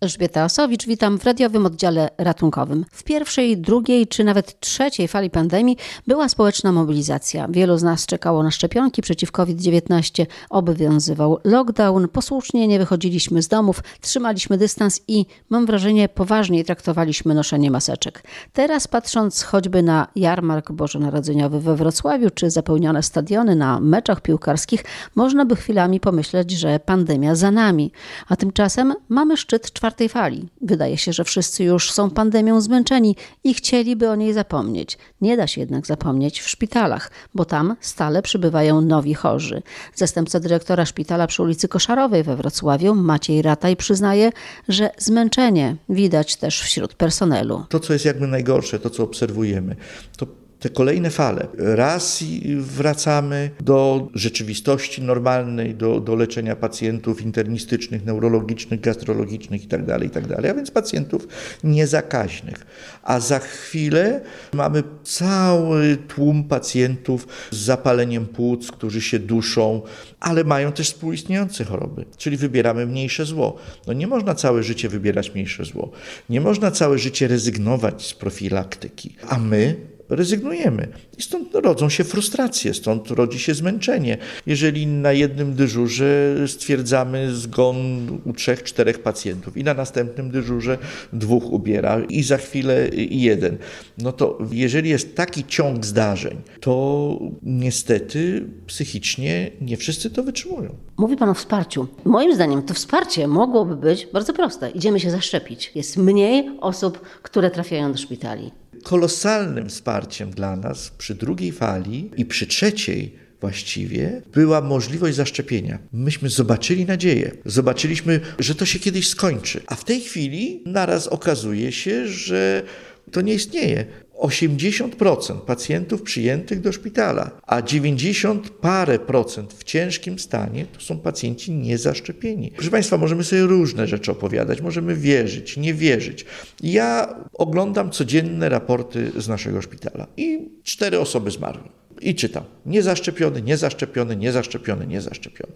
Elżbieta Osowicz, witam w radiowym oddziale ratunkowym. W pierwszej, drugiej czy nawet trzeciej fali pandemii była społeczna mobilizacja. Wielu z nas czekało na szczepionki przeciw COVID-19, obowiązywał lockdown, posłusznie nie wychodziliśmy z domów, trzymaliśmy dystans i, mam wrażenie, poważniej traktowaliśmy noszenie maseczek. Teraz patrząc choćby na jarmark bożonarodzeniowy we Wrocławiu czy zapełnione stadiony na meczach piłkarskich, można by chwilami pomyśleć, że pandemia za nami. A tymczasem mamy szczyt czwartego czwartej fali. Wydaje się, że wszyscy już są pandemią zmęczeni i chcieliby o niej zapomnieć. Nie da się jednak zapomnieć w szpitalach, bo tam stale przybywają nowi chorzy. Zastępca dyrektora szpitala przy ulicy Koszarowej we Wrocławiu, Maciej Rataj, przyznaje, że zmęczenie widać też wśród personelu. To, co jest jakby najgorsze, to co obserwujemy, to te kolejne fale. Raz wracamy do rzeczywistości normalnej, do, do leczenia pacjentów internistycznych, neurologicznych, gastrologicznych itd., tak itd., tak a więc pacjentów niezakaźnych. A za chwilę mamy cały tłum pacjentów z zapaleniem płuc, którzy się duszą, ale mają też współistniejące choroby, czyli wybieramy mniejsze zło. No nie można całe życie wybierać mniejsze zło. Nie można całe życie rezygnować z profilaktyki. A my rezygnujemy. I stąd rodzą się frustracje, stąd rodzi się zmęczenie. Jeżeli na jednym dyżurze stwierdzamy zgon u trzech, czterech pacjentów i na następnym dyżurze dwóch ubiera i za chwilę jeden, no to jeżeli jest taki ciąg zdarzeń, to niestety psychicznie nie wszyscy to wytrzymują. Mówi Pan o wsparciu. Moim zdaniem to wsparcie mogłoby być bardzo proste. Idziemy się zaszczepić. Jest mniej osób, które trafiają do szpitali kolosalnym wsparciem dla nas przy drugiej fali i przy trzeciej właściwie była możliwość zaszczepienia. Myśmy zobaczyli nadzieję, zobaczyliśmy, że to się kiedyś skończy. A w tej chwili naraz okazuje się, że to nie istnieje. 80% pacjentów przyjętych do szpitala, a 90 parę procent w ciężkim stanie to są pacjenci niezaszczepieni. Proszę Państwa, możemy sobie różne rzeczy opowiadać, możemy wierzyć, nie wierzyć. Ja oglądam codzienne raporty z naszego szpitala i cztery osoby zmarły. I czytam: niezaszczepiony, niezaszczepiony, niezaszczepiony, niezaszczepiony.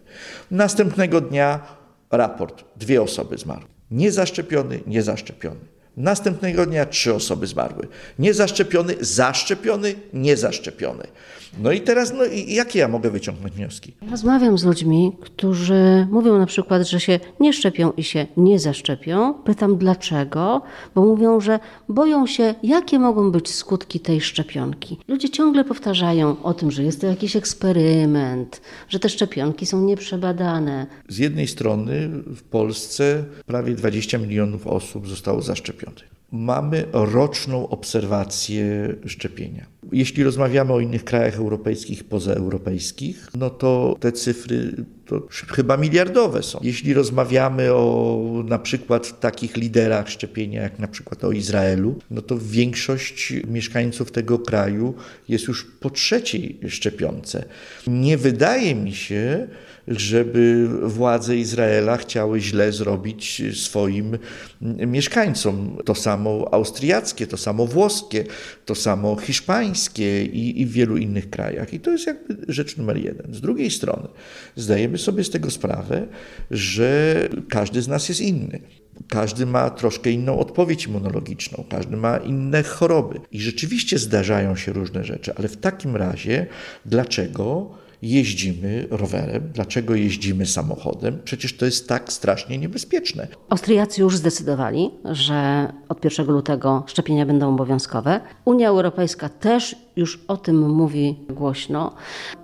Następnego dnia raport: dwie osoby zmarły. Niezaszczepiony, niezaszczepiony. Następnego dnia trzy osoby zmarły. Niezaszczepiony, zaszczepiony, niezaszczepiony. No i teraz, no i jakie ja mogę wyciągnąć wnioski? Rozmawiam z ludźmi, którzy mówią na przykład, że się nie szczepią i się nie zaszczepią. Pytam dlaczego, bo mówią, że boją się, jakie mogą być skutki tej szczepionki. Ludzie ciągle powtarzają o tym, że jest to jakiś eksperyment, że te szczepionki są nieprzebadane. Z jednej strony w Polsce prawie 20 milionów osób zostało zaszczepionych mamy roczną obserwację szczepienia. Jeśli rozmawiamy o innych krajach europejskich, pozaeuropejskich, no to te cyfry to chyba miliardowe są. Jeśli rozmawiamy o na przykład takich liderach szczepienia, jak na przykład o Izraelu, no to większość mieszkańców tego kraju jest już po trzeciej szczepionce. Nie wydaje mi się, żeby władze Izraela chciały źle zrobić swoim mieszkańcom. To samo austriackie, to samo włoskie, to samo hiszpańskie i, i w wielu innych krajach. I to jest jakby rzecz numer jeden. Z drugiej strony zdajemy sobie z tego sprawę, że każdy z nas jest inny. Każdy ma troszkę inną odpowiedź immunologiczną, każdy ma inne choroby. I rzeczywiście zdarzają się różne rzeczy, ale w takim razie dlaczego jeździmy rowerem, dlaczego jeździmy samochodem. Przecież to jest tak strasznie niebezpieczne. Austriacy już zdecydowali, że od 1 lutego szczepienia będą obowiązkowe. Unia Europejska też już o tym mówi głośno.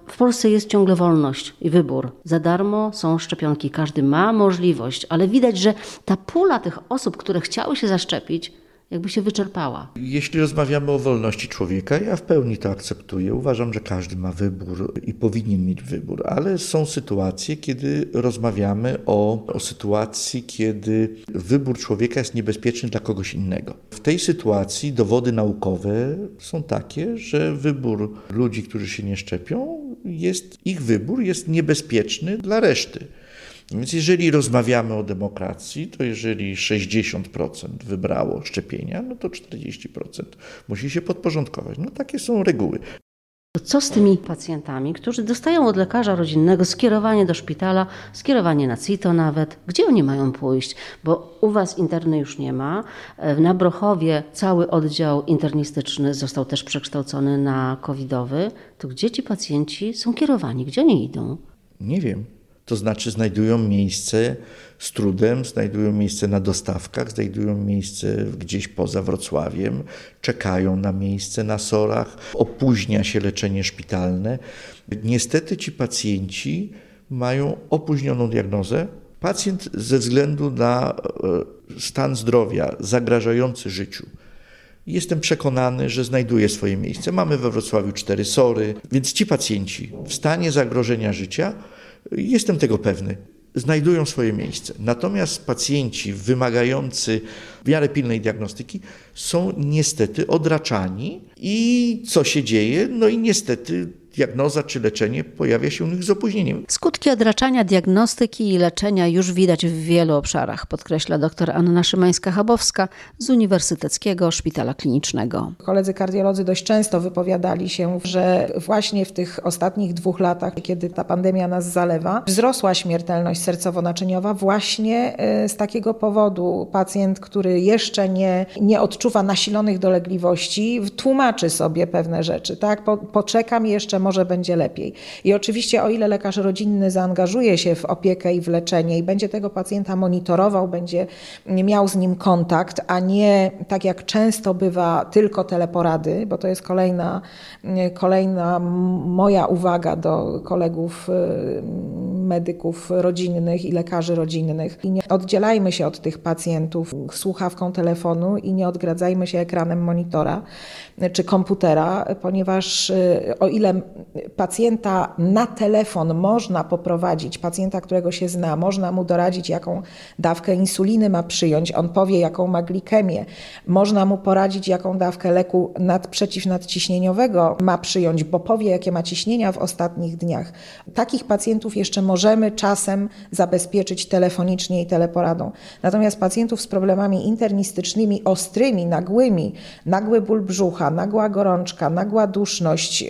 W Polsce jest ciągle wolność i wybór. Za darmo są szczepionki, każdy ma możliwość, ale widać, że ta pula tych osób, które chciały się zaszczepić, jakby się wyczerpała. Jeśli rozmawiamy o wolności człowieka, ja w pełni to akceptuję. Uważam, że każdy ma wybór i powinien mieć wybór, ale są sytuacje, kiedy rozmawiamy o, o sytuacji, kiedy wybór człowieka jest niebezpieczny dla kogoś innego. W tej sytuacji dowody naukowe są takie, że wybór ludzi, którzy się nie szczepią, jest, ich wybór jest niebezpieczny dla reszty. Więc jeżeli rozmawiamy o demokracji, to jeżeli 60% wybrało szczepienia, no to 40% musi się podporządkować. No takie są reguły. Co z tymi pacjentami, którzy dostają od lekarza rodzinnego skierowanie do szpitala, skierowanie na CITO nawet? Gdzie oni mają pójść? Bo u Was interny już nie ma. Na Brochowie cały oddział internistyczny został też przekształcony na covidowy. To gdzie ci pacjenci są kierowani? Gdzie oni idą? Nie wiem. To znaczy znajdują miejsce z trudem, znajdują miejsce na dostawkach, znajdują miejsce gdzieś poza Wrocławiem, czekają na miejsce na sorach, opóźnia się leczenie szpitalne. Niestety ci pacjenci mają opóźnioną diagnozę. Pacjent ze względu na e, stan zdrowia zagrażający życiu, Jestem przekonany, że znajduje swoje miejsce. Mamy we Wrocławiu cztery sory, więc ci pacjenci w stanie zagrożenia życia Jestem tego pewny. Znajdują swoje miejsce. Natomiast pacjenci wymagający w miarę pilnej diagnostyki są niestety odraczani i co się dzieje? No i niestety diagnoza czy leczenie pojawia się u nich z opóźnieniem. Skutki odraczania diagnostyki i leczenia już widać w wielu obszarach, podkreśla dr Anna Szymańska-Chabowska z Uniwersyteckiego Szpitala Klinicznego. Koledzy kardiolodzy dość często wypowiadali się, że właśnie w tych ostatnich dwóch latach, kiedy ta pandemia nas zalewa, wzrosła śmiertelność sercowo-naczyniowa właśnie e, z takiego powodu. Pacjent, który jeszcze nie, nie odczuwa nasilonych dolegliwości, tłumaczy sobie pewne rzeczy. Tak? Po, poczekam jeszcze, może będzie lepiej. I oczywiście o ile lekarz rodzinny zaangażuje się w opiekę i w leczenie i będzie tego pacjenta monitorował, będzie miał z nim kontakt, a nie tak jak często bywa tylko teleporady, bo to jest kolejna, kolejna moja uwaga do kolegów y, medyków rodzinnych i lekarzy rodzinnych. I nie oddzielajmy się od tych pacjentów słuchawką telefonu i nie odgradzajmy się ekranem monitora czy komputera, ponieważ y, o ile pacjenta na telefon można poprowadzić, pacjenta, którego się zna, można mu doradzić, jaką dawkę insuliny ma przyjąć, on powie, jaką ma glikemię, można mu poradzić, jaką dawkę leku nad, przeciwnadciśnieniowego ma przyjąć, bo powie, jakie ma ciśnienia w ostatnich dniach. Takich pacjentów jeszcze możemy czasem zabezpieczyć telefonicznie i teleporadą. Natomiast pacjentów z problemami internistycznymi, ostrymi, nagłymi, nagły ból brzucha, nagła gorączka, nagła duszność,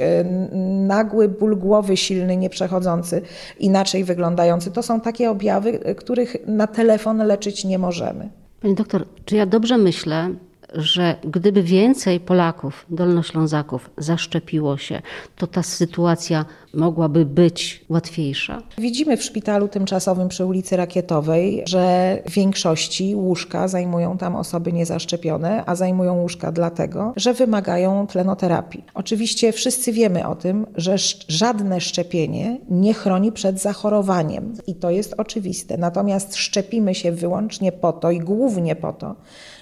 nagły ból głowy silny, nieprzechodzący, inaczej wyglądający. To są takie objawy, których na telefon leczyć nie możemy. Pani doktor, czy ja dobrze myślę, że gdyby więcej Polaków, Dolnoślązaków zaszczepiło się, to ta sytuacja mogłaby być łatwiejsza? Widzimy w szpitalu tymczasowym przy ulicy Rakietowej, że w większości łóżka zajmują tam osoby niezaszczepione, a zajmują łóżka dlatego, że wymagają tlenoterapii. Oczywiście wszyscy wiemy o tym, że żadne szczepienie nie chroni przed zachorowaniem i to jest oczywiste. Natomiast szczepimy się wyłącznie po to i głównie po to,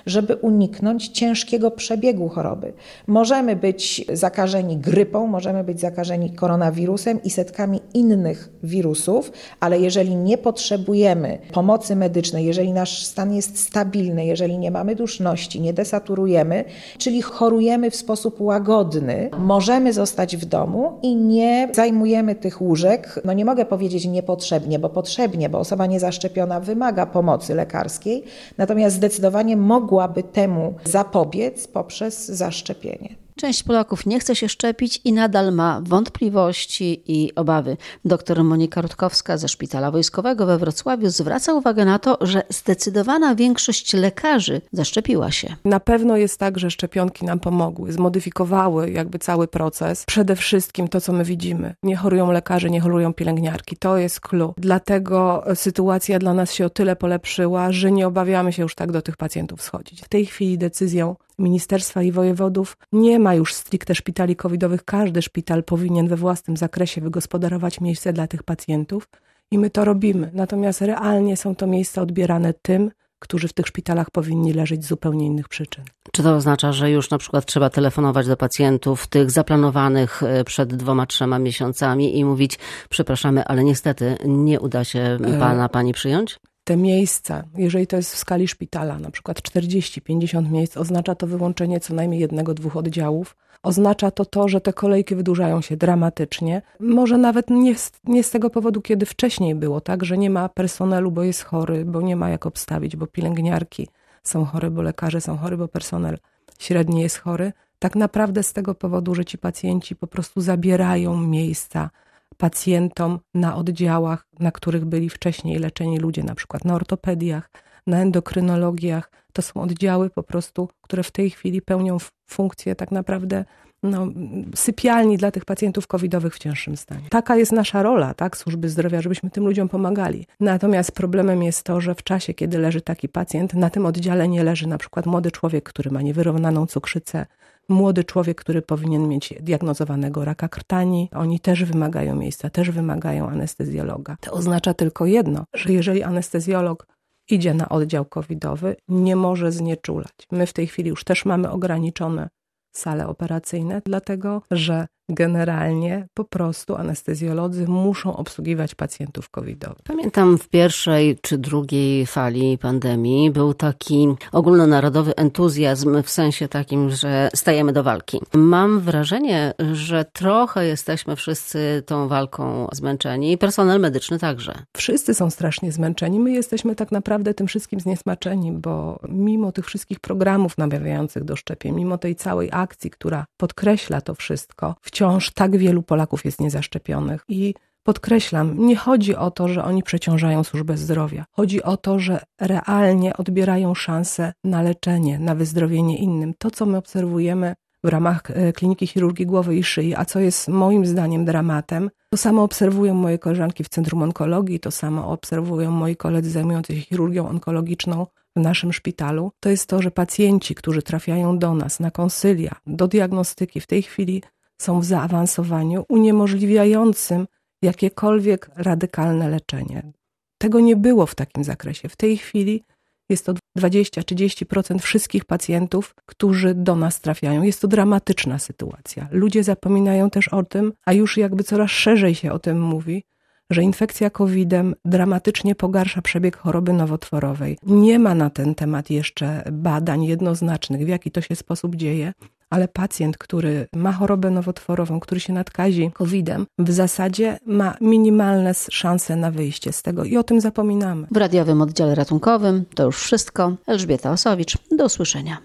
żeby uniknąć ciężkiego przebiegu choroby. Możemy być zakażeni grypą, możemy być zakażeni koronawirusem i setkami innych wirusów, ale jeżeli nie potrzebujemy pomocy medycznej, jeżeli nasz stan jest stabilny, jeżeli nie mamy duszności, nie desaturujemy, czyli chorujemy w sposób łagodny, możemy zostać w domu i nie zajmujemy tych łóżek. No nie mogę powiedzieć niepotrzebnie, bo potrzebnie, bo osoba niezaszczepiona wymaga pomocy lekarskiej, natomiast zdecydowanie mogła mogłaby temu zapobiec poprzez zaszczepienie. Część Polaków nie chce się szczepić i nadal ma wątpliwości i obawy. Doktor Monika Rutkowska ze Szpitala Wojskowego we Wrocławiu zwraca uwagę na to, że zdecydowana większość lekarzy zaszczepiła się. Na pewno jest tak, że szczepionki nam pomogły, zmodyfikowały jakby cały proces. Przede wszystkim to, co my widzimy. Nie chorują lekarze, nie chorują pielęgniarki. To jest clue. Dlatego sytuacja dla nas się o tyle polepszyła, że nie obawiamy się już tak do tych pacjentów schodzić. W tej chwili decyzją ministerstwa i wojewodów nie ma już stricte szpitali covidowych. Każdy szpital powinien we własnym zakresie wygospodarować miejsce dla tych pacjentów i my to robimy. Natomiast realnie są to miejsca odbierane tym, którzy w tych szpitalach powinni leżeć z zupełnie innych przyczyn. Czy to oznacza, że już na przykład trzeba telefonować do pacjentów tych zaplanowanych e, przed dwoma, trzema miesiącami i mówić, przepraszamy, ale niestety nie uda się e, pana, pani przyjąć? Te miejsca, jeżeli to jest w skali szpitala, na przykład 40-50 miejsc, oznacza to wyłączenie co najmniej jednego, dwóch oddziałów. Oznacza to to, że te kolejki wydłużają się dramatycznie. Może nawet nie z, nie z tego powodu, kiedy wcześniej było, tak, że nie ma personelu, bo jest chory, bo nie ma jak obstawić, bo pielęgniarki są chore, bo lekarze są chory, bo personel średni jest chory, tak naprawdę z tego powodu, że ci pacjenci po prostu zabierają miejsca pacjentom na oddziałach, na których byli wcześniej leczeni ludzie, na przykład na ortopediach, na endokrynologiach. To są oddziały po prostu, które w tej chwili pełnią funkcję tak naprawdę no, sypialni dla tych pacjentów covidowych w cięższym stanie. Taka jest nasza rola, tak, służby zdrowia, żebyśmy tym ludziom pomagali. Natomiast problemem jest to, że w czasie, kiedy leży taki pacjent, na tym oddziale nie leży na przykład młody człowiek, który ma niewyrównaną cukrzycę, młody człowiek, który powinien mieć diagnozowanego raka krtani. Oni też wymagają miejsca, też wymagają anestezjologa. To oznacza tylko jedno, że jeżeli anestezjolog idzie na oddział covidowy, nie może znieczulać. My w tej chwili już też mamy ograniczone sale operacyjne, dlatego że generalnie po prostu anestezjolodzy muszą obsługiwać pacjentów covidowych. Pamiętam w pierwszej czy drugiej fali pandemii był taki ogólnonarodowy entuzjazm w sensie takim, że stajemy do walki. Mam wrażenie, że trochę jesteśmy wszyscy tą walką zmęczeni personel medyczny także. Wszyscy są strasznie zmęczeni. My jesteśmy tak naprawdę tym wszystkim zniesmaczeni, bo mimo tych wszystkich programów namawiających do szczepień, mimo tej całej akcji, która podkreśla to wszystko, wciąż tak wielu Polaków jest niezaszczepionych i Podkreślam, nie chodzi o to, że oni przeciążają służbę zdrowia. Chodzi o to, że realnie odbierają szansę na leczenie, na wyzdrowienie innym. To, co my obserwujemy w ramach e, kliniki chirurgii głowy i szyi, a co jest moim zdaniem dramatem, to samo obserwują moje koleżanki w Centrum Onkologii, to samo obserwują moi koledzy zajmujący się chirurgią onkologiczną w naszym szpitalu. To jest to, że pacjenci, którzy trafiają do nas na konsylia, do diagnostyki, w tej chwili są w zaawansowaniu uniemożliwiającym jakiekolwiek radykalne leczenie. Tego nie było w takim zakresie. W tej chwili jest to 20-30% wszystkich pacjentów, którzy do nas trafiają. Jest to dramatyczna sytuacja. Ludzie zapominają też o tym, a już jakby coraz szerzej się o tym mówi, że infekcja COVID-em dramatycznie pogarsza przebieg choroby nowotworowej. Nie ma na ten temat jeszcze badań jednoznacznych, w jaki to się sposób dzieje, ale pacjent, który ma chorobę nowotworową, który się nadkazi COVID-em, w zasadzie ma minimalne szanse na wyjście z tego i o tym zapominamy. W radiowym oddziale ratunkowym to już wszystko. Elżbieta Osowicz, do usłyszenia.